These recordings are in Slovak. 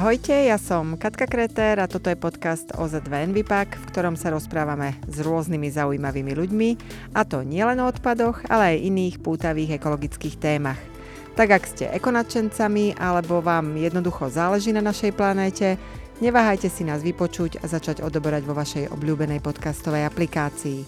Ahojte, ja som Katka Kreter a toto je podcast OZ2 Envipak, v ktorom sa rozprávame s rôznymi zaujímavými ľuďmi, a to nielen o odpadoch, ale aj iných pútavých ekologických témach. Tak ak ste ekonačencami alebo vám jednoducho záleží na našej planéte, neváhajte si nás vypočuť a začať odoberať vo vašej obľúbenej podcastovej aplikácii.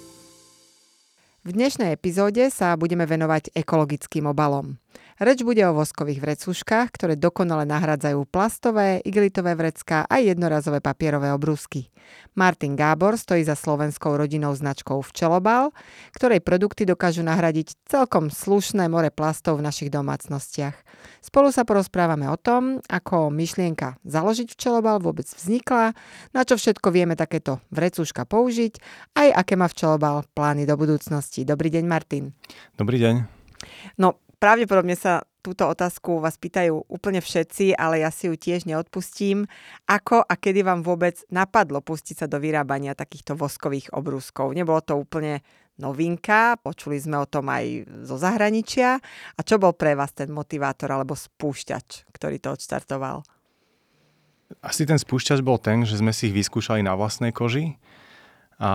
V dnešnej epizóde sa budeme venovať ekologickým obalom. Reč bude o voskových vrecuškách, ktoré dokonale nahradzajú plastové, igelitové vrecká a jednorazové papierové obrúsky. Martin Gábor stojí za slovenskou rodinnou značkou Včelobal, ktorej produkty dokážu nahradiť celkom slušné more plastov v našich domácnostiach. Spolu sa porozprávame o tom, ako myšlienka založiť Včelobal vôbec vznikla, na čo všetko vieme takéto vrecuška použiť, aj aké má Včelobal plány do budúcnosti. Dobrý deň, Martin. Dobrý deň. No, pravdepodobne sa túto otázku vás pýtajú úplne všetci, ale ja si ju tiež neodpustím. Ako a kedy vám vôbec napadlo pustiť sa do vyrábania takýchto voskových obrúskov? Nebolo to úplne novinka, počuli sme o tom aj zo zahraničia. A čo bol pre vás ten motivátor alebo spúšťač, ktorý to odštartoval? Asi ten spúšťač bol ten, že sme si ich vyskúšali na vlastnej koži a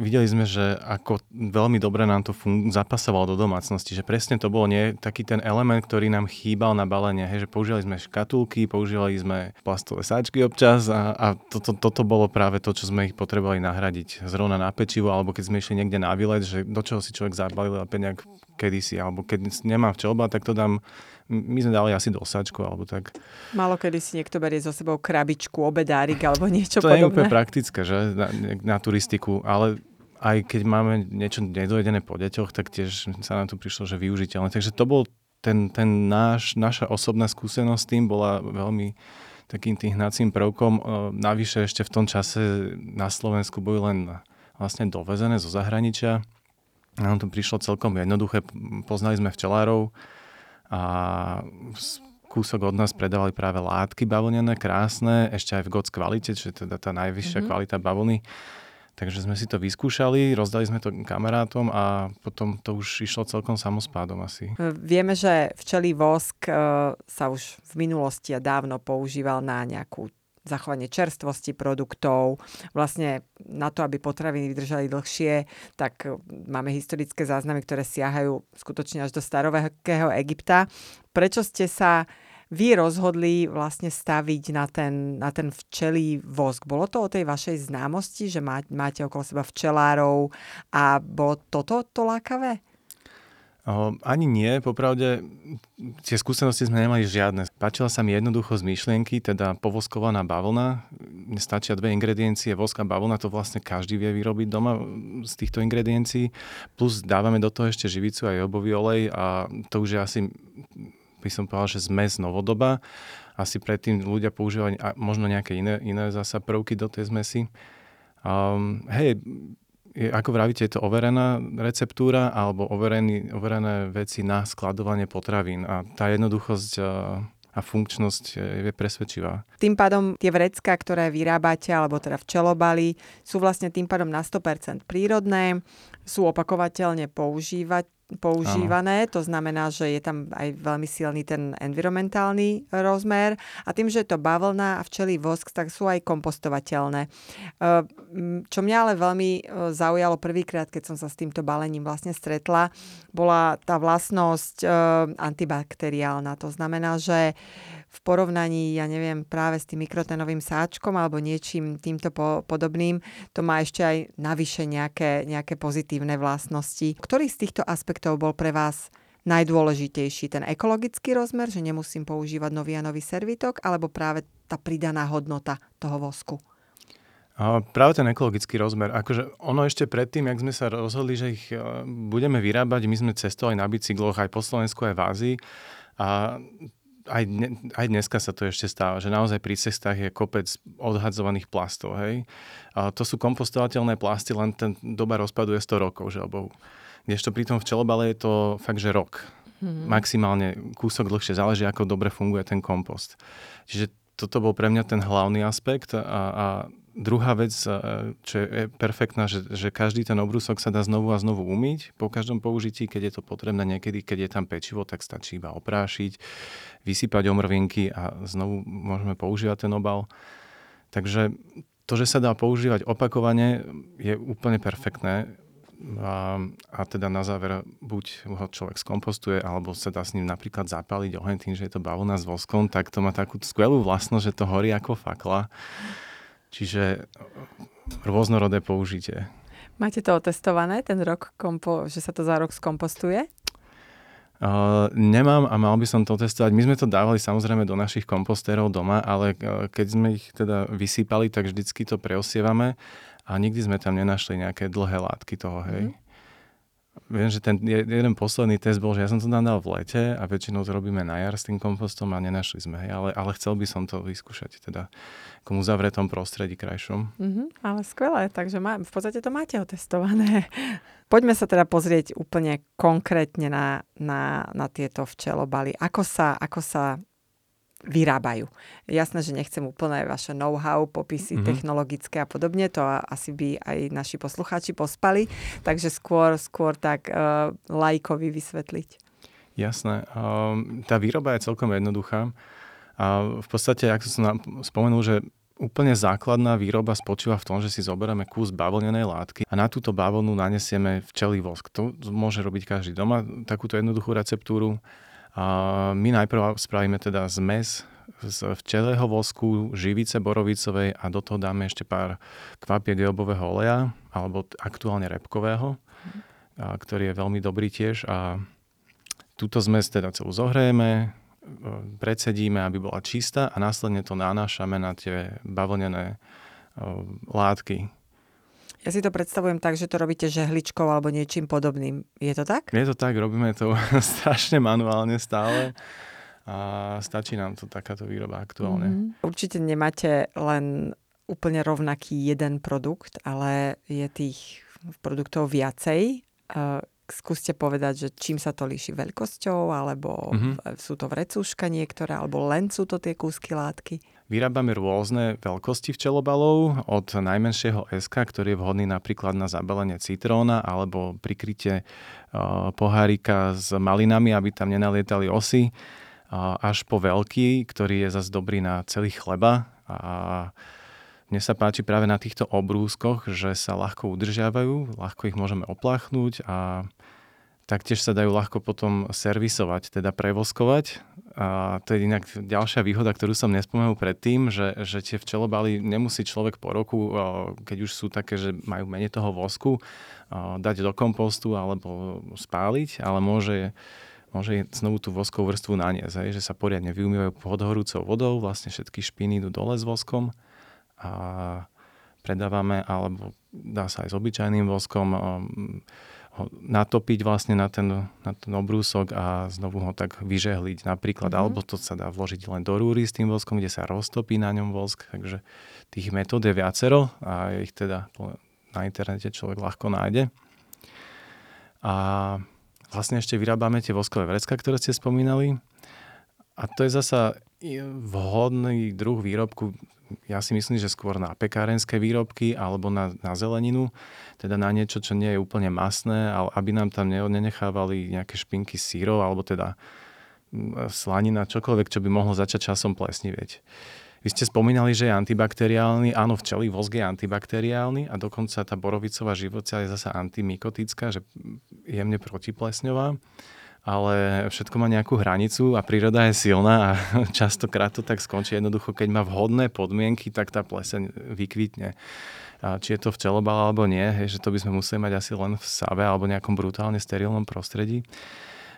videli sme, že ako veľmi dobre nám to fun- zapasovalo do domácnosti, že presne to bol nie? Taký ten element, ktorý nám chýbal na balenie, hej, že používali sme škatulky, používali sme plastové sáčky občas a, a toto, toto bolo práve to, čo sme ich potrebovali nahradiť zrovna na pečivo, alebo keď sme išli niekde na výlet, že do čoho si človek zabalil a peniak kedysi, alebo keď nemám včelba, tak to dám my sme dali asi dosačku alebo tak. Malo kedy si niekto berie so sebou krabičku, obedárik alebo niečo to podobné. To je úplne praktické, že? Na, na turistiku, ale aj keď máme niečo nedojedené po deťoch, tak tiež sa nám tu prišlo, že využiteľné. Takže to bol ten, ten náš, naša osobná skúsenosť s tým bola veľmi takým tým hnacím prvkom. Navyše ešte v tom čase na Slovensku boli len vlastne dovezené zo zahraničia. Nám to prišlo celkom jednoduché. Poznali sme včelárov, a kúsok od nás predávali práve látky bavlnené, krásne, ešte aj v GOC kvalite, čiže teda tá najvyššia mm-hmm. kvalita bavlny. Takže sme si to vyskúšali, rozdali sme to kamarátom a potom to už išlo celkom samospádom asi. Vieme, že včelý vosk e, sa už v minulosti a dávno používal na nejakú zachovanie čerstvosti produktov, vlastne na to, aby potraviny vydržali dlhšie, tak e, máme historické záznamy, ktoré siahajú skutočne až do starovekého Egypta. Prečo ste sa vy rozhodli vlastne staviť na ten, na ten včelý vosk? Bolo to o tej vašej známosti, že má, máte okolo seba včelárov a bolo toto to lákavé? Ani nie, popravde tie skúsenosti sme nemali žiadne. Páčila sa mi jednoducho z myšlienky, teda povoskovaná bavlna. Stačia dve ingrediencie, vosk a bavlna, to vlastne každý vie vyrobiť doma z týchto ingrediencií. Plus dávame do toho ešte živicu aj jobový olej a to už je asi, by som povedal, že zmes novodoba. Asi predtým ľudia používali možno nejaké iné, iné zasa prvky do tej zmesi. Um, hej, je, ako vravíte, je to overená receptúra alebo overený, overené veci na skladovanie potravín a tá jednoduchosť a funkčnosť je presvedčivá. Tým pádom tie vrecká, ktoré vyrábate, alebo teda včelobali, sú vlastne tým pádom na 100% prírodné, sú opakovateľne používať, používané. Ano. To znamená, že je tam aj veľmi silný ten environmentálny rozmer. A tým, že je to bavlna a včelý vosk, tak sú aj kompostovateľné. Čo mňa ale veľmi e, zaujalo prvýkrát, keď som sa s týmto balením vlastne stretla, bola tá vlastnosť e, antibakteriálna. To znamená, že v porovnaní, ja neviem, práve s tým mikrotenovým sáčkom alebo niečím týmto po, podobným, to má ešte aj navyše nejaké, nejaké pozitívne vlastnosti. Ktorý z týchto aspektov bol pre vás najdôležitejší? Ten ekologický rozmer, že nemusím používať nový a nový servitok, alebo práve tá pridaná hodnota toho vosku? Práve ten ekologický rozmer. Akože ono ešte predtým, jak sme sa rozhodli, že ich e, budeme vyrábať, my sme cestovali na bicykloch aj po Slovensku, aj v Ázii. A aj, aj dneska sa to ešte stáva, že naozaj pri cestách je kopec odhadzovaných plastov. Hej? A to sú kompostovateľné plasty, len ten doba rozpadu je 100 rokov, že alebo kdežto pri tom včelobale je to fakt, že rok. Hmm. Maximálne kúsok dlhšie, záleží, ako dobre funguje ten kompost. Čiže toto bol pre mňa ten hlavný aspekt a, a druhá vec, čo je perfektná, že, že každý ten obrúsok sa dá znovu a znovu umyť po každom použití, keď je to potrebné niekedy, keď je tam pečivo, tak stačí iba oprášiť, vysypať omrvinky a znovu môžeme používať ten obal. Takže to, že sa dá používať opakovane, je úplne perfektné. A, a teda na záver buď ho človek skompostuje, alebo sa dá s ním napríklad zapáliť oheň tým, že je to bavlna s voskom, tak to má takú skvelú vlastnosť, že to horí ako fakla. Čiže rôznorodé použitie. Máte to otestované, ten rok, kompo- že sa to za rok skompostuje? Uh, nemám a mal by som to testovať. My sme to dávali samozrejme do našich kompostérov doma, ale uh, keď sme ich teda vysýpali, tak vždycky to preosievame a nikdy sme tam nenašli nejaké dlhé látky toho, hej. Mm. Viem, že ten jeden posledný test bol, že ja som to tam dal v lete a väčšinou to robíme na jar s tým kompostom a nenašli sme, hej, ale, ale chcel by som to vyskúšať teda komu zavretom prostredí krajšom. Mm-hmm, ale skvelé, takže má, v podstate to máte otestované. Poďme sa teda pozrieť úplne konkrétne na, na, na tieto včelobaly. Ako sa, ako sa vyrábajú. Jasné, že nechcem úplne vaše know-how, popisy mm-hmm. technologické a podobne, to asi by aj naši poslucháči pospali, takže skôr, skôr tak uh, lajkovi vysvetliť. Jasné. Um, tá výroba je celkom jednoduchá. A v podstate, ako som spomenul, že úplne základná výroba spočíva v tom, že si zoberieme kus bavlnenej látky a na túto bavlnu nanesieme včelý vosk. To môže robiť každý doma, takúto jednoduchú receptúru. A my najprv spravíme teda zmes z včelého vosku, živice borovicovej a do toho dáme ešte pár kvapiek jobového oleja, alebo aktuálne repkového, a, ktorý je veľmi dobrý tiež. A túto zmes teda celú zohrejeme, predsedíme, aby bola čistá a následne to nanášame na tie bavlnené látky, ja si to predstavujem tak, že to robíte žehličkou alebo niečím podobným. Je to tak? Je to tak, robíme to strašne manuálne stále a stačí nám to takáto výroba aktuálne. Mm-hmm. Určite nemáte len úplne rovnaký jeden produkt, ale je tých produktov viacej. Uh, skúste povedať, že čím sa to líši veľkosťou, alebo mm-hmm. sú to vrecúška niektoré, alebo len sú to tie kúsky látky? Vyrábame rôzne veľkosti včelobalov, od najmenšieho SK, ktorý je vhodný napríklad na zabalenie citróna alebo prikrytie uh, pohárika s malinami, aby tam nenalietali osy, uh, až po veľký, ktorý je zase dobrý na celý chleba. A mne sa páči práve na týchto obrúskoch, že sa ľahko udržiavajú, ľahko ich môžeme opláchnuť a taktiež sa dajú ľahko potom servisovať, teda prevoskovať. A to je inak ďalšia výhoda, ktorú som nespomenul predtým, že, že tie včelobaly nemusí človek po roku, keď už sú také, že majú menej toho vosku, dať do kompostu alebo spáliť, ale môže môže znovu tú voskovú vrstvu naniesť, hej, že sa poriadne vyumývajú pod horúcou vodou, vlastne všetky špiny idú dole s voskom a predávame, alebo dá sa aj s obyčajným voskom ho natopiť vlastne na ten, na ten obrúsok a znovu ho tak vyžehliť napríklad, mm-hmm. alebo to sa dá vložiť len do rúry s tým voskom, kde sa roztopí na ňom vosk, takže tých metód je viacero a ich teda na internete človek ľahko nájde. A vlastne ešte vyrábame tie voskové vrecka, ktoré ste spomínali. A to je zasa vhodný druh výrobku, ja si myslím, že skôr na pekárenské výrobky alebo na, na zeleninu, teda na niečo, čo nie je úplne masné, ale aby nám tam nenechávali nejaké špinky sírov alebo teda mm, slanina, čokoľvek, čo by mohlo začať časom plesnivieť. Vy ste spomínali, že je antibakteriálny. Áno, včelý vosk je antibakteriálny a dokonca tá borovicová živocia je zase antimikotická, že jemne protiplesňová ale všetko má nejakú hranicu a príroda je silná a častokrát to tak skončí jednoducho, keď má vhodné podmienky, tak tá pleseň vykvitne. A či je to včelobal alebo nie, hej, že to by sme museli mať asi len v save alebo nejakom brutálne sterilnom prostredí.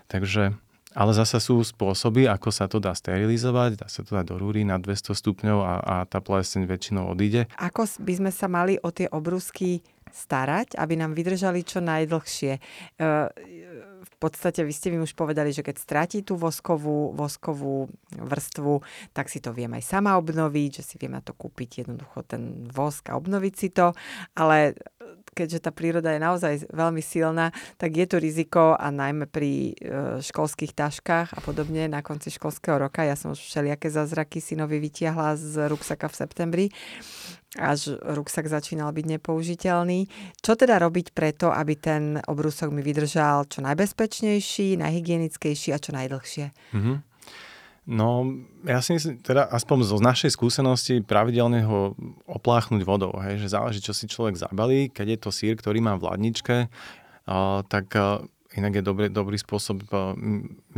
Takže ale zase sú spôsoby, ako sa to dá sterilizovať, dá sa to dať do rúry na 200 stupňov a, a tá pleseň väčšinou odíde. Ako by sme sa mali o tie obrusky starať, aby nám vydržali čo najdlhšie? E, v podstate vy ste mi už povedali, že keď stratí tú voskovú, voskovú vrstvu, tak si to viem aj sama obnoviť, že si viem na to kúpiť jednoducho ten vosk a obnoviť si to, ale keďže tá príroda je naozaj veľmi silná, tak je to riziko a najmä pri e, školských taškách a podobne na konci školského roka. Ja som už všelijaké zázraky synovi vytiahla z ruksaka v septembri až ruksak začínal byť nepoužiteľný. Čo teda robiť preto, aby ten obrúsok mi vydržal čo najbezpečnejší, najhygienickejší a čo najdlhšie? Mm-hmm. No, ja si myslím, teda aspoň zo našej skúsenosti pravidelne ho opláchnuť vodou, hej, že záleží, čo si človek zabalí. Keď je to sír, ktorý má v ladničke, uh, tak uh, Inak je dobrý, dobrý spôsob,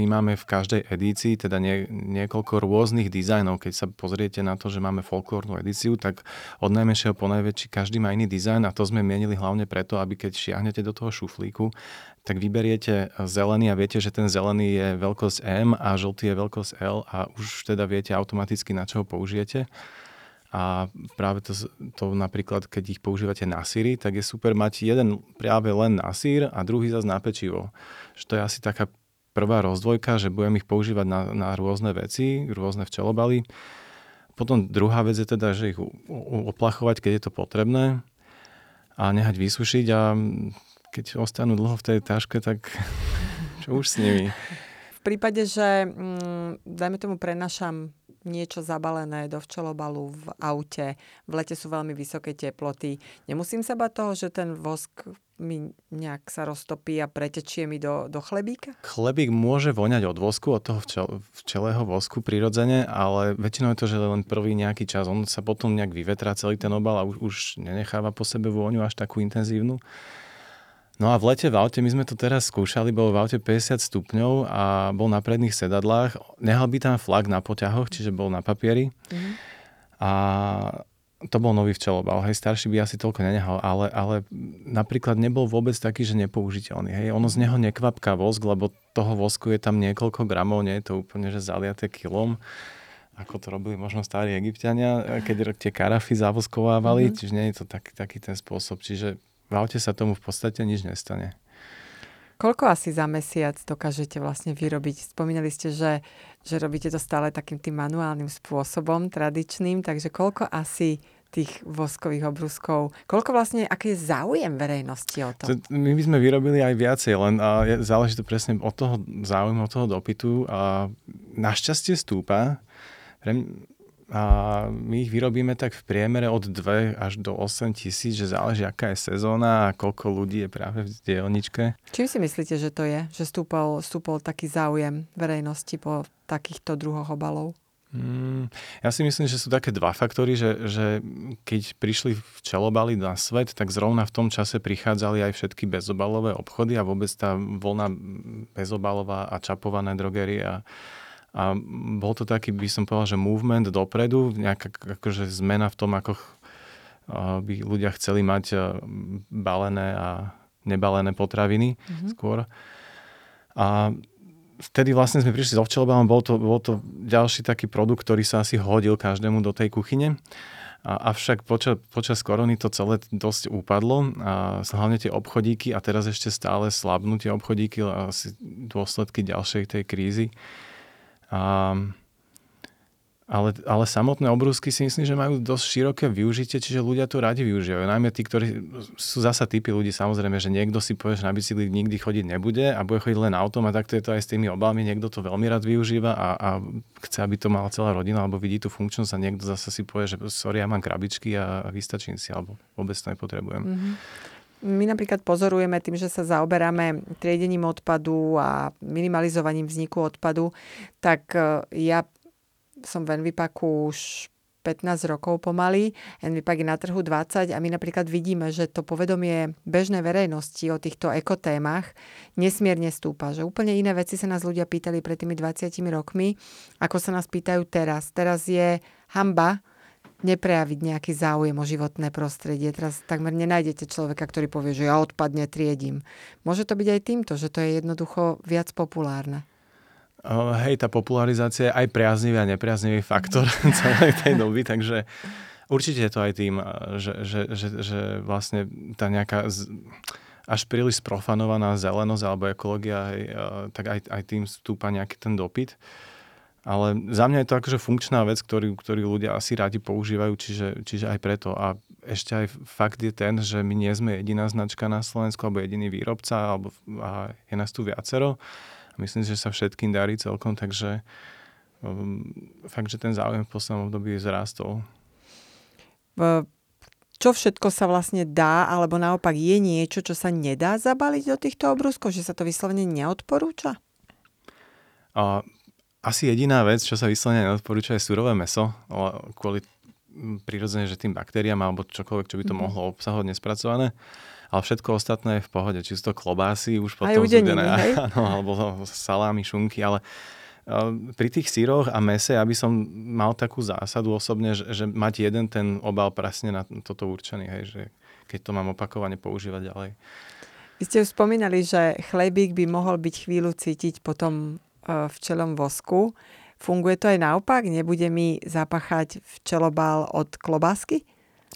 my máme v každej edícii teda nie, niekoľko rôznych dizajnov. Keď sa pozriete na to, že máme folklórnu edíciu, tak od najmenšieho po najväčší každý má iný dizajn a to sme mienili hlavne preto, aby keď šiahnete do toho šuflíku, tak vyberiete zelený a viete, že ten zelený je veľkosť M a žltý je veľkosť L a už teda viete automaticky, na čo ho použijete. A práve to, to napríklad, keď ich používate na síry, tak je super mať jeden práve len na sír a druhý zase na pečivo. Že to je asi taká prvá rozdvojka, že budem ich používať na, na rôzne veci, rôzne včelobaly. Potom druhá vec je teda, že ich oplachovať, keď je to potrebné a nehať vysušiť a keď ostanú dlho v tej taške, tak čo už s nimi. V prípade, že mm, dajme tomu prenašam niečo zabalené do včelobalu v aute. V lete sú veľmi vysoké teploty. Nemusím sa bať toho, že ten vosk mi nejak sa roztopí a pretečie mi do, do chlebíka? Chlebík môže voňať od vosku, od toho včel, včelého vosku prirodzene, ale väčšinou je to, že len prvý nejaký čas. On sa potom nejak vyvetrá celý ten obal a už, už nenecháva po sebe vôňu až takú intenzívnu. No a v lete v aute, my sme to teraz skúšali, bolo v aute 50 stupňov a bol na predných sedadlách. Nehal by tam flag na poťahoch, čiže bol na papieri. Mm-hmm. A to bol nový včelobal. Hej, starší by asi toľko nenehal, ale, ale napríklad nebol vôbec taký, že nepoužiteľný. Hej, ono z neho nekvapká vosk, lebo toho vosku je tam niekoľko gramov, nie je to úplne, že zaliaté kilom ako to robili možno starí egyptiania, keď tie karafy zavoskovávali, mm-hmm. čiže nie je to taký, taký ten spôsob. Čiže v aute sa tomu v podstate nič nestane. Koľko asi za mesiac dokážete vlastne vyrobiť? Spomínali ste, že, že robíte to stále takým tým manuálnym spôsobom, tradičným, takže koľko asi tých voskových obruskov. Koľko vlastne, aký je záujem verejnosti o to? My by sme vyrobili aj viacej, len a záleží to presne od toho záujmu, od toho dopytu a našťastie stúpa. Pre, a my ich vyrobíme tak v priemere od 2 až do 8 tisíc, že záleží, aká je sezóna a koľko ľudí je práve v dielničke. Čím si myslíte, že to je? Že stúpol, stúpol taký záujem verejnosti po takýchto druhoch obalov? Mm, ja si myslím, že sú také dva faktory, že, že keď prišli včelobaly na svet, tak zrovna v tom čase prichádzali aj všetky bezobalové obchody a vôbec tá voľná bezobalová a čapované drogerie a a bol to taký, by som povedal, že movement dopredu, nejaká akože zmena v tom, ako by ľudia chceli mať balené a nebalené potraviny mm-hmm. skôr. A vtedy vlastne sme prišli so včelobám, bol to, bol to ďalší taký produkt, ktorý sa asi hodil každému do tej kuchyne. A, avšak počas, počas korony to celé dosť upadlo, a hlavne tie obchodíky a teraz ešte stále slabnú tie obchodíky, asi dôsledky ďalšej tej krízy. A, ale, ale samotné obrúsky si myslím, že majú dosť široké využitie, čiže ľudia to radi využívajú. Najmä tí, ktorí sú zasa typy ľudí, samozrejme, že niekto si povie, že na bicykli nikdy chodiť nebude a bude chodiť len autom a takto je to aj s tými obalmi. Niekto to veľmi rád využíva a, a chce, aby to mala celá rodina, alebo vidí tú funkčnosť a niekto zase si povie, že sorry, ja mám krabičky a vystačím si, alebo vôbec to nepotrebujem. Mm-hmm. My napríklad pozorujeme tým, že sa zaoberáme triedením odpadu a minimalizovaním vzniku odpadu, tak e, ja som v Envipaku už 15 rokov pomaly, Envipak je na trhu 20 a my napríklad vidíme, že to povedomie bežnej verejnosti o týchto ekotémach nesmierne stúpa. Že úplne iné veci sa nás ľudia pýtali pred tými 20 rokmi, ako sa nás pýtajú teraz. Teraz je hamba, neprejaviť nejaký záujem o životné prostredie. Teraz takmer nenájdete človeka, ktorý povie, že ja odpadne triedím. Môže to byť aj týmto, že to je jednoducho viac populárne. Uh, hej, tá popularizácia je aj priaznivý a nepriaznivý faktor celej tej doby, takže určite je to aj tým, že, že, že, že vlastne tá nejaká z, až príliš sprofanovaná zelenosť alebo ekológia, hej, tak aj, aj tým stúpa nejaký ten dopyt. Uh, ale za mňa je to akože funkčná vec, ktorú, ktorú ľudia asi radi používajú, čiže, čiže aj preto. A ešte aj fakt je ten, že my nie sme jediná značka na Slovensku alebo jediný výrobca, alebo a je nás tu viacero. Myslím si, že sa všetkým darí celkom, takže um, fakt, že ten záujem v poslednom období zrástol. Čo všetko sa vlastne dá, alebo naopak je niečo, čo sa nedá zabaliť do týchto obrúskov, že sa to vyslovene neodporúča? A, asi jediná vec, čo sa vyslovene neodporúča, je surové meso, kvôli prirodzene, že tým baktériám alebo čokoľvek, čo by to mm-hmm. mohlo obsahovať nespracované. Ale všetko ostatné je v pohode. Či sú to klobásy, už potom hej? Áno, alebo salámy, šunky, ale pri tých síroch a mese, aby som mal takú zásadu osobne, že, že mať jeden ten obal presne na toto určený, hej, že keď to mám opakovane používať ďalej. Vy ste už spomínali, že chlebík by mohol byť chvíľu cítiť potom e, včelom vosku. Funguje to aj naopak? Nebude mi zapachať včelobal od klobásky?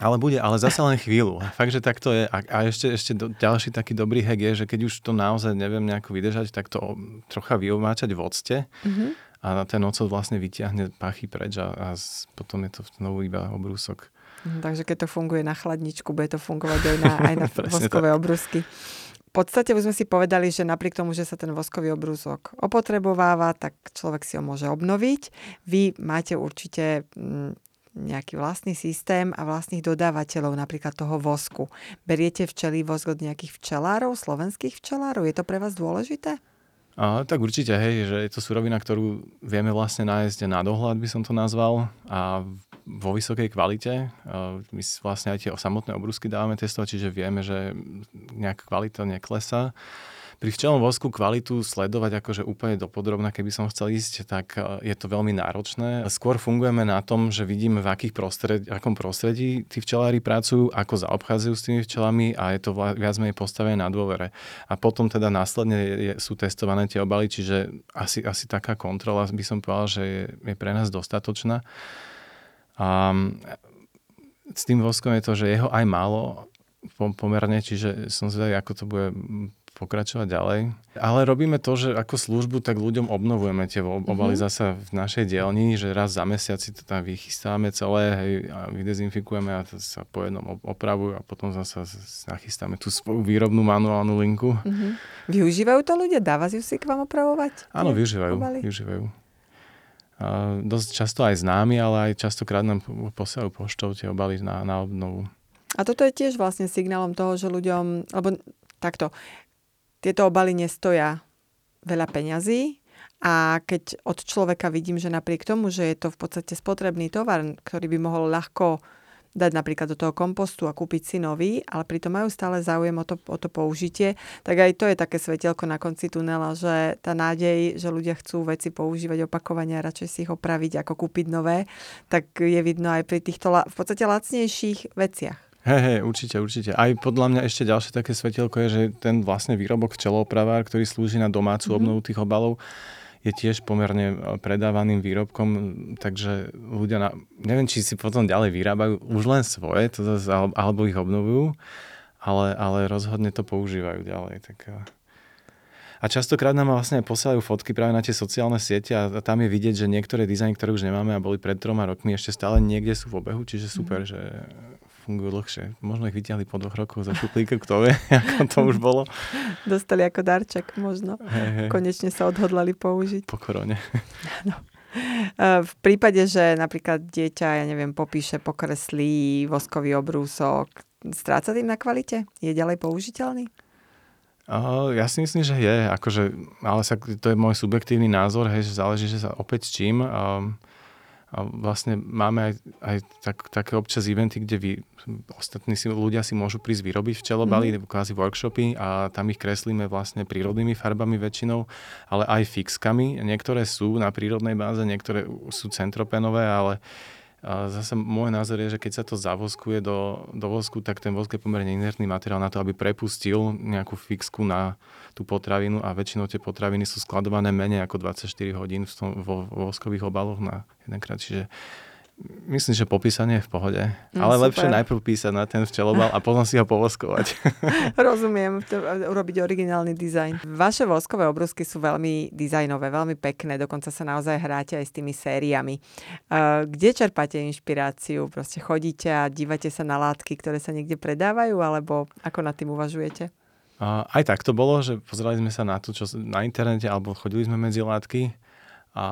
Ale bude, ale zase len chvíľu. Fakt, že tak to je. A, a ešte, ešte do, ďalší taký dobrý hack je, že keď už to naozaj neviem nejako vydržať, tak to trocha vyomáčať v octe mm-hmm. a ten ocot vlastne vyťahne pachy preč a, a potom je to znovu iba obrúsok. Mm, takže keď to funguje na chladničku, bude to fungovať aj na, aj na voskové tak. V podstate už sme si povedali, že napriek tomu, že sa ten voskový obrúsok opotrebováva, tak človek si ho môže obnoviť. Vy máte určite mm, nejaký vlastný systém a vlastných dodávateľov, napríklad toho vosku. Beriete včelý vosk od nejakých včelárov, slovenských včelárov? Je to pre vás dôležité? A, tak určite, hej, že je to surovina, ktorú vieme vlastne nájsť na dohľad, by som to nazval, a vo vysokej kvalite. My vlastne aj tie samotné obrúsky dávame testovať, čiže vieme, že nejaká kvalita neklesá pri včelom vosku kvalitu sledovať akože úplne dopodrobná, keby som chcel ísť, tak e, je to veľmi náročné. Skôr fungujeme na tom, že vidíme, v akých prostred, akom prostredí tí včelári pracujú, ako zaobchádzajú s tými včelami a je to viac menej postavené na dôvere. A potom teda následne je, sú testované tie obaly, čiže asi, asi taká kontrola by som povedal, že je, je pre nás dostatočná. A s tým voskom je to, že jeho aj málo pomerne, čiže som zvedavý, ako to bude pokračovať ďalej. Ale robíme to, že ako službu, tak ľuďom obnovujeme tie obaly mm-hmm. zasa v našej dielni, že raz za mesiac si to tam vychystáme celé hej, a vydezinfikujeme a to sa po jednom opravujú a potom zasa nachystáme tú svoju výrobnú manuálnu linku. Mm-hmm. Využívajú to ľudia? Dáva si k vám opravovať? Áno, využívajú. využívajú. Dosť často aj známi, ale aj častokrát nám posielajú poštou tie obaly na, na obnovu. A toto je tiež vlastne signálom toho, že ľuďom, alebo takto, tieto obaly nestoja veľa peňazí a keď od človeka vidím, že napriek tomu, že je to v podstate spotrebný tovar, ktorý by mohol ľahko dať napríklad do toho kompostu a kúpiť si nový, ale pritom majú stále záujem o to, o to použitie, tak aj to je také svetielko na konci tunela, že tá nádej, že ľudia chcú veci používať opakovane a radšej si ich opraviť ako kúpiť nové, tak je vidno aj pri týchto v podstate lacnejších veciach. Hej, hej, určite, určite. Aj podľa mňa ešte ďalšie také svetielko je, že ten vlastne výrobok včeloopravár, ktorý slúži na domácu mm-hmm. obnovu tých obalov, je tiež pomerne e, predávaným výrobkom, takže ľudia, na, neviem, či si potom ďalej vyrábajú už len svoje, to zase, alebo ich obnovujú, ale, ale rozhodne to používajú ďalej. Tak, e. a častokrát nám vlastne posielajú fotky práve na tie sociálne siete a tam je vidieť, že niektoré dizajny, ktoré už nemáme a boli pred troma rokmi, ešte stále niekde sú v obehu, čiže super, mm-hmm. že fungujú dlhšie. Možno ich vyťahli po dvoch rokoch za šuplíka, kto vie, ako to už bolo. Dostali ako darček možno. Hey, hey. Konečne sa odhodlali použiť. Po korone. No. V prípade, že napríklad dieťa, ja neviem, popíše, pokreslí voskový obrúsok, stráca tým na kvalite? Je ďalej použiteľný? Uh, ja si myslím, že je, akože, ale sa, to je môj subjektívny názor, hej, že záleží, že sa opäť s čím. Um, a vlastne máme aj, aj tak, také občas eventy, kde vy, ostatní si, ľudia si môžu prísť vyrobiť včelobaly, mm-hmm. kvázi workshopy a tam ich kreslíme vlastne prírodnými farbami väčšinou, ale aj fixkami. Niektoré sú na prírodnej báze, niektoré sú centropenové, ale a zase môj názor je, že keď sa to zavoskuje do, do vosku, tak ten vosk je pomerne inertný materiál na to, aby prepustil nejakú fixku na tú potravinu a väčšinou tie potraviny sú skladované menej ako 24 hodín v tom, vo, vo voskových obaloch na jedenkrát. Čiže Myslím, že popísanie je v pohode. Mm, ale super. lepšie najprv písať na ten včelobal a potom si ho povoskovať. Rozumiem, to, urobiť originálny dizajn. Vaše voskové obrusky sú veľmi dizajnové, veľmi pekné, dokonca sa naozaj hráte aj s tými sériami. Uh, kde čerpáte inšpiráciu? Proste chodíte a dívate sa na látky, ktoré sa niekde predávajú, alebo ako nad tým uvažujete? Uh, aj tak to bolo, že pozerali sme sa na to, čo na internete, alebo chodili sme medzi látky a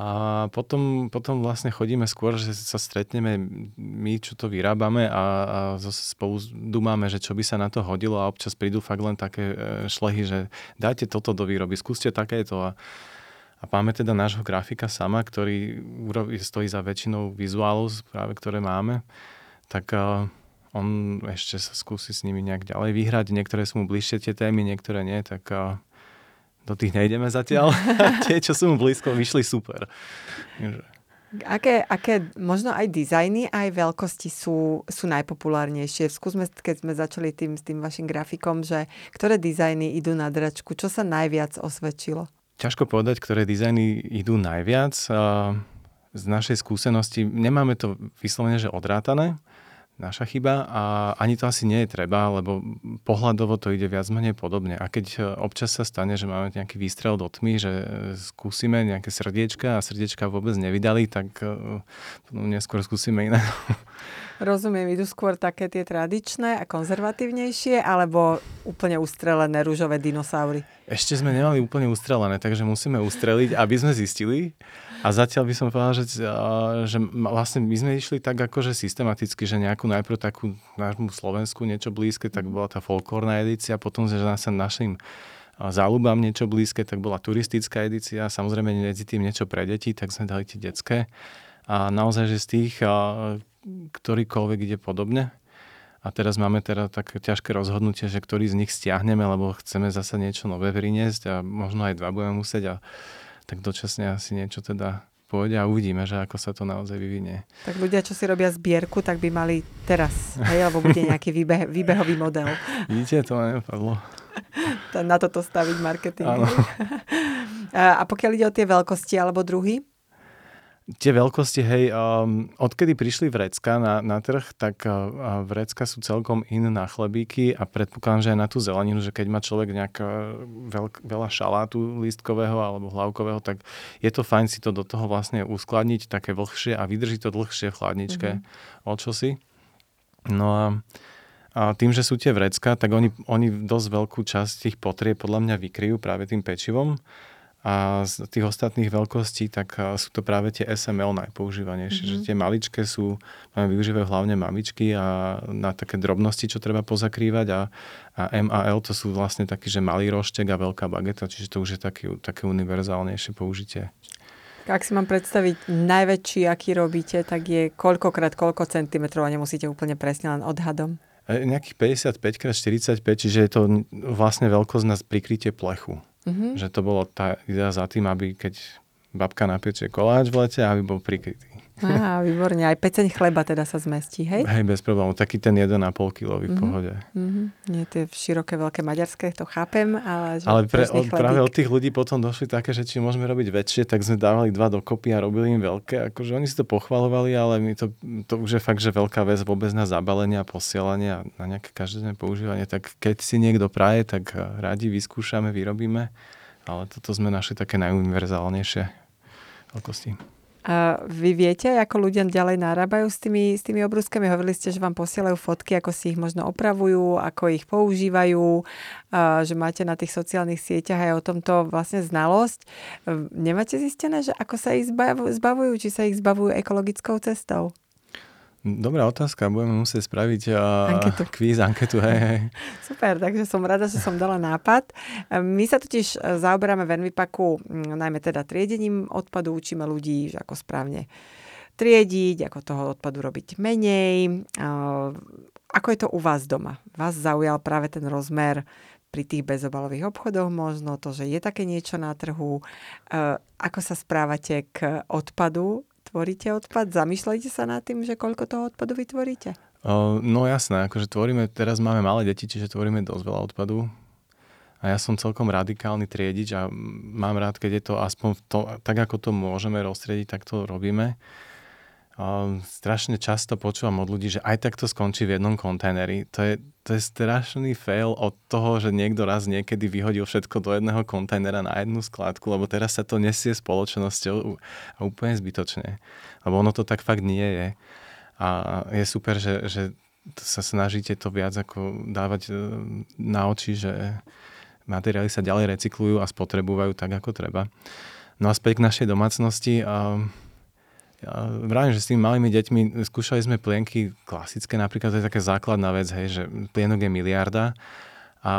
potom, potom vlastne chodíme skôr, že sa stretneme my, čo to vyrábame a, a spolu dumáme, že čo by sa na to hodilo a občas prídu fakt len také e, šlehy, že dajte toto do výroby, skúste takéto a, a máme teda nášho grafika sama, ktorý stojí za väčšinou vizuálov, práve ktoré máme, tak uh, on ešte sa skúsi s nimi nejak ďalej vyhrať. Niektoré sú mu bližšie tie témy, niektoré nie, tak uh, do tých nejdeme zatiaľ. Tie, čo sú mu blízko, vyšli super. Aké, aké možno aj dizajny, aj veľkosti sú, sú najpopulárnejšie? Skúsme, keď sme začali tým, s tým vašim grafikom, že ktoré dizajny idú na dračku, čo sa najviac osvedčilo? Ťažko povedať, ktoré dizajny idú najviac. Z našej skúsenosti nemáme to vyslovene, že odrátané, naša chyba a ani to asi nie je treba, lebo pohľadovo to ide viac menej podobne. A keď e, občas sa stane, že máme nejaký výstrel do tmy, že e, skúsime nejaké srdiečka a srdiečka vôbec nevydali, tak e, neskôr skúsime iné. Rozumiem, idú skôr také tie tradičné a konzervatívnejšie, alebo úplne ustrelené rúžové dinosaury? Ešte sme nemali úplne ustrelené, takže musíme ustreliť, aby sme zistili. A zatiaľ by som povedal, že, že vlastne my sme išli tak akože systematicky, že nejakú najprv takú nášmu Slovensku niečo blízke, tak bola tá folklórna edícia, potom, že sa našim záľubám niečo blízke, tak bola turistická edícia, samozrejme medzi tým niečo pre deti, tak sme dali tie detské. A naozaj, že z tých, ktorýkoľvek ide podobne. A teraz máme teda také ťažké rozhodnutie, že ktorý z nich stiahneme, lebo chceme zase niečo nové priniesť a možno aj dva budeme musieť a tak dočasne asi niečo teda pôjde a uvidíme, že ako sa to naozaj vyvinie. Tak ľudia, čo si robia zbierku, tak by mali teraz, hej, alebo bude nejaký výbeh, výbehový model. Vidíte, to nepadlo. Na toto staviť marketing. Áno. A pokiaľ ide o tie veľkosti alebo druhy? Tie veľkosti, hej, um, odkedy prišli vrecka na, na trh, tak uh, vrecka sú celkom in na chlebíky a predpokladám, že aj na tú zeleninu, že keď má človek nejak veľk, veľa šalátu lístkového alebo hlavkového, tak je to fajn si to do toho vlastne uskladniť také vlhšie a vydrží to dlhšie v chladničke mm-hmm. o čosi. No a, a tým, že sú tie vrecka, tak oni, oni dosť veľkú časť tých potrieb podľa mňa vykryjú práve tým pečivom a z tých ostatných veľkostí, tak sú to práve tie SML najpoužívanejšie. Mm-hmm. Že tie maličké sú, máme využívajú hlavne mamičky a na také drobnosti, čo treba pozakrývať a, a MAL to sú vlastne taký, že malý roštek a veľká bageta, čiže to už je taký, také univerzálnejšie použitie. Ak si mám predstaviť najväčší, aký robíte, tak je koľkokrát koľko centimetrov a nemusíte úplne presne len odhadom? E, nejakých 55 x 45, čiže je to vlastne veľkosť na prikrytie plechu. Mm-hmm. Že to bolo tá idea za tým, aby keď babka napečie koláč v lete, aby bol prikrytý. Á, výborne. Aj peceň chleba teda sa zmestí, hej? Hej, bez problémov. Taký ten 1,5 kg v mhm. pohode. Mm-hmm. Nie tie široké, veľké maďarské, to chápem, ale... ale pre, od, práve od tých ľudí potom došli také, že či môžeme robiť väčšie, tak sme dávali dva dokopy a robili im veľké. Akože oni si to pochvalovali, ale my to, to už je fakt, že veľká vec vôbec na zabalenie a posielanie a na nejaké každodenné používanie. Tak keď si niekto praje, tak radi vyskúšame, vyrobíme. Ale toto sme našli také najuniverzálnejšie veľkosti. A vy viete, ako ľudia ďalej narábajú s tými, s tými obrúskami? Hovorili ste, že vám posielajú fotky, ako si ich možno opravujú, ako ich používajú, a že máte na tých sociálnych sieťach aj o tomto vlastne znalosť. Nemáte zistené, že ako sa ich zbavujú, či sa ich zbavujú ekologickou cestou? Dobrá otázka, budeme musieť spraviť anketu. kvíz, anketu. Hej, hej. Super, takže som rada, že som dala nápad. My sa totiž e, zaoberáme v Envipaku najmä teda triedením odpadu, učíme ľudí, že ako správne triediť, ako toho odpadu robiť menej. Ako je to u vás doma? Vás zaujal práve ten rozmer pri tých bezobalových obchodoch možno, to, že je také niečo na trhu. E, ako sa správate k odpadu tvoríte odpad? Zamýšľajte sa nad tým, že koľko toho odpadu vytvoríte? Uh, no jasné, akože tvoríme, teraz máme malé deti, čiže tvoríme dosť veľa odpadu. A ja som celkom radikálny triedič a mám rád, keď je to aspoň to, tak, ako to môžeme roztriediť, tak to robíme. Um, strašne často počúvam od ľudí, že aj tak to skončí v jednom kontajneri. To je, to je strašný fail od toho, že niekto raz niekedy vyhodil všetko do jedného kontajnera na jednu skladku, lebo teraz sa to nesie spoločnosťou a úplne zbytočne. Lebo ono to tak fakt nie je. A je super, že, že sa snažíte to viac ako dávať e, na oči, že materiály sa ďalej recyklujú a spotrebujú tak, ako treba. No a späť k našej domácnosti. Uh, ja vravím, že s tými malými deťmi skúšali sme plienky klasické, napríklad to je taká základná vec, hej, že plienok je miliarda a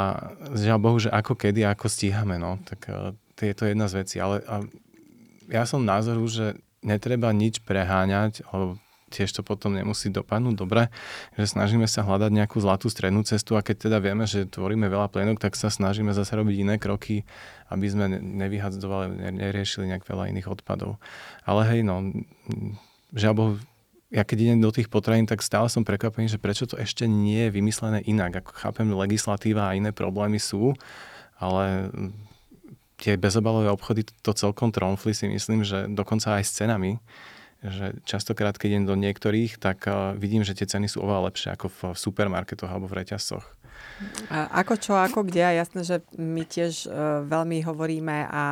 žiaľ Bohu, že ako kedy, ako stíhame, no, tak uh, je to jedna z vecí, ale ja som názoru, že netreba nič preháňať, lebo tiež to potom nemusí dopadnúť dobre, že snažíme sa hľadať nejakú zlatú strednú cestu a keď teda vieme, že tvoríme veľa plienok, tak sa snažíme zase robiť iné kroky, aby sme nevyhadzovali, neriešili nejak veľa iných odpadov. Ale hej, no, žiaľ Bohu, ja keď idem do tých potravín, tak stále som prekvapený, že prečo to ešte nie je vymyslené inak. Ako chápem, legislatíva a iné problémy sú, ale tie bezobalové obchody to celkom tromfli si myslím, že dokonca aj s cenami že častokrát, keď idem do niektorých, tak uh, vidím, že tie ceny sú oveľa lepšie ako v supermarketoch alebo v reťazcoch. Ako čo, ako kde? A jasné, že my tiež uh, veľmi hovoríme a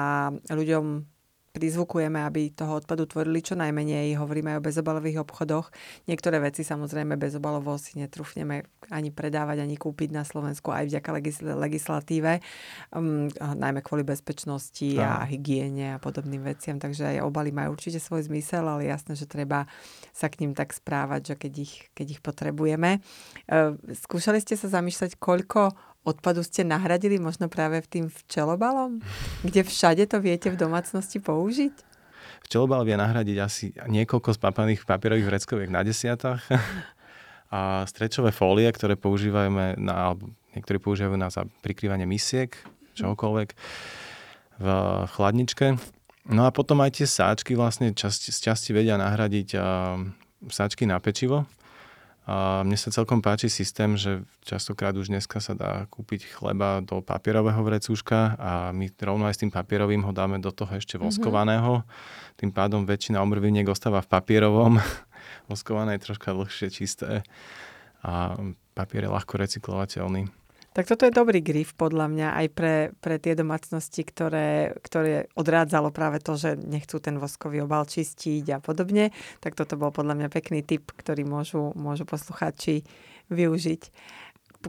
ľuďom prizvukujeme, aby toho odpadu tvorili čo najmenej. Hovoríme aj o bezobalových obchodoch. Niektoré veci samozrejme bezobalovo si netrúfneme ani predávať, ani kúpiť na Slovensku aj vďaka legis- legislatíve, um, najmä kvôli bezpečnosti a. a hygiene a podobným veciam. Takže aj obaly majú určite svoj zmysel, ale jasné, že treba sa k ním tak správať, že keď ich, keď ich potrebujeme. Uh, skúšali ste sa zamýšľať, koľko odpadu ste nahradili možno práve tým včelobalom, kde všade to viete v domácnosti použiť? Včelobal vie nahradiť asi niekoľko spapaných papierových vreckoviek na desiatách a strečové fólie, ktoré používame na, alebo niektorí používajú na prikrývanie misiek, čohokoľvek v chladničke. No a potom aj tie sáčky vlastne časti, z časti vedia nahradiť uh, sáčky na pečivo. A mne sa celkom páči systém, že častokrát už dneska sa dá kúpiť chleba do papierového vrecúška a my rovno aj s tým papierovým ho dáme do toho ešte mhm. voskovaného. Mm-hmm. Tým pádom väčšina omrviniek ostáva v papierovom. Voskované je troška dlhšie, čisté a papier je ľahko recyklovateľný. Tak toto je dobrý grif podľa mňa aj pre, pre tie domácnosti, ktoré, ktoré odrádzalo práve to, že nechcú ten voskový obal čistiť a podobne. Tak toto bol podľa mňa pekný tip, ktorý môžu, môžu poslucháči využiť.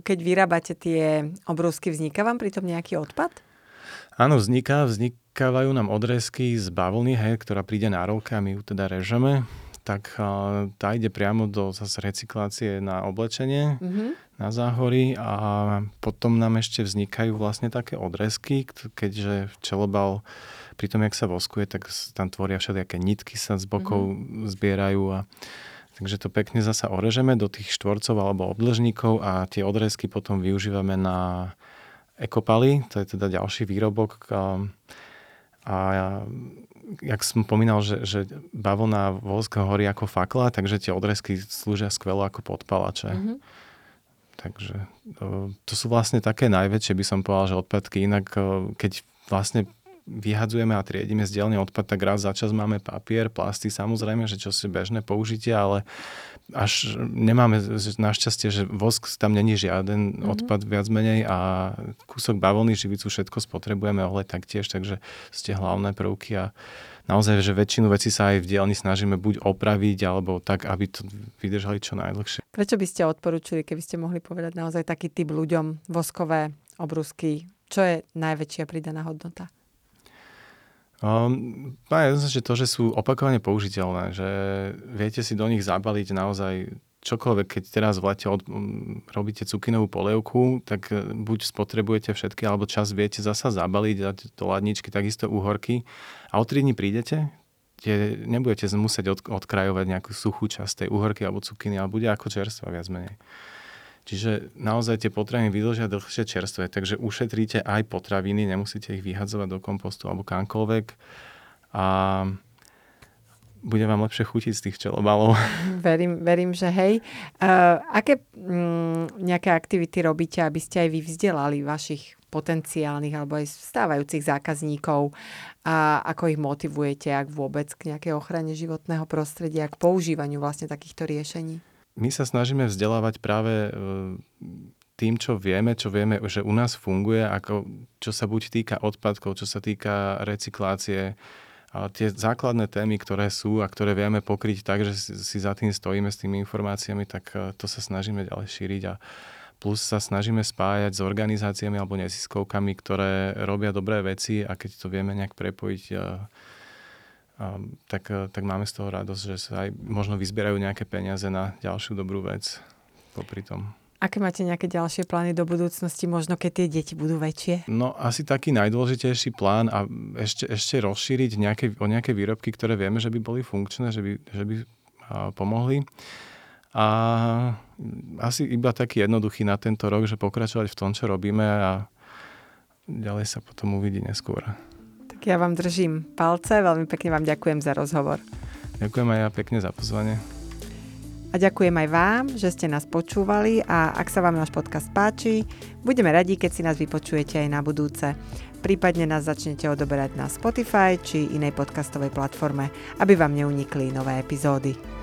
Keď vyrábate tie obrúsky, vzniká vám pritom nejaký odpad? Áno, vzniká. Vznikávajú nám odrezky z bavlny, hej, ktorá príde na rolke a my ju teda režeme tak tá ide priamo do zase recyklácie na oblečenie, mm-hmm. Na záhory a potom nám ešte vznikajú vlastne také odrezky, keďže včelobal pri tom, jak sa voskuje, tak tam tvoria všelijaké nitky sa z bokov mm-hmm. zbierajú a takže to pekne zasa orežeme do tých štvorcov alebo obdlžníkov a tie odrezky potom využívame na ekopaly, to je teda ďalší výrobok a, a jak som pomínal, že, že bavlna vosk horí ako fakla, takže tie odrezky slúžia skvelo ako podpalače. Mm-hmm. Takže to, to sú vlastne také najväčšie, by som povedal, že odpadky. Inak keď vlastne vyhadzujeme a triedime z dielne odpad, tak raz za čas máme papier, plasty, samozrejme, že čo si bežné použitie, ale až nemáme našťastie, že vosk tam není žiaden mm-hmm. odpad viac menej a kúsok bavlny, živicu, všetko spotrebujeme, ale taktiež, takže ste hlavné prvky a naozaj, že väčšinu vecí sa aj v dielni snažíme buď opraviť, alebo tak, aby to vydržali čo najdlhšie. Prečo by ste odporúčili, keby ste mohli povedať naozaj taký typ ľuďom voskové obrusky? Čo je najväčšia pridaná hodnota? Um, ja že to, že sú opakovane použiteľné, že viete si do nich zabaliť naozaj čokoľvek, keď teraz v lete od, um, robíte cukinovú polievku, tak e, buď spotrebujete všetky, alebo čas viete zasa zabaliť, dať do ladničky, takisto uhorky a o 3 dní prídete, kde nebudete musieť od, odkrajovať nejakú suchú časť tej uhorky alebo cukiny, ale bude ako čerstva viac menej. Čiže naozaj tie potraviny vydlžia dlhšie čerstvé, takže ušetríte aj potraviny, nemusíte ich vyhadzovať do kompostu alebo kamkoľvek a bude vám lepšie chutiť z tých čelobalov. Verím, verím že hej. Uh, aké mm, nejaké aktivity robíte, aby ste aj vy vzdelali vašich potenciálnych alebo aj stávajúcich zákazníkov a ako ich motivujete, ak vôbec k nejakej ochrane životného prostredia, k používaniu vlastne takýchto riešení? My sa snažíme vzdelávať práve e, tým, čo vieme, čo vieme, že u nás funguje, ako, čo sa buď týka odpadkov, čo sa týka recyklácie, tie základné témy, ktoré sú a ktoré vieme pokryť tak, že si za tým stojíme s tými informáciami, tak e, to sa snažíme ďalej šíriť a plus sa snažíme spájať s organizáciami alebo neziskovkami, ktoré robia dobré veci a keď to vieme nejak prepojiť, e, tak, e, tak máme z toho radosť, že sa aj možno vyzbierajú nejaké peniaze na ďalšiu dobrú vec popri tom. Aké máte nejaké ďalšie plány do budúcnosti, možno keď tie deti budú väčšie? No asi taký najdôležitejší plán a ešte, ešte rozšíriť nejaké, o nejaké výrobky, ktoré vieme, že by boli funkčné, že by, že by pomohli. A asi iba taký jednoduchý na tento rok, že pokračovať v tom, čo robíme a ďalej sa potom uvidí neskôr. Tak ja vám držím palce, veľmi pekne vám ďakujem za rozhovor. Ďakujem aj ja pekne za pozvanie. A ďakujem aj vám, že ste nás počúvali a ak sa vám náš podcast páči, budeme radi, keď si nás vypočujete aj na budúce. Prípadne nás začnete odoberať na Spotify či inej podcastovej platforme, aby vám neunikli nové epizódy.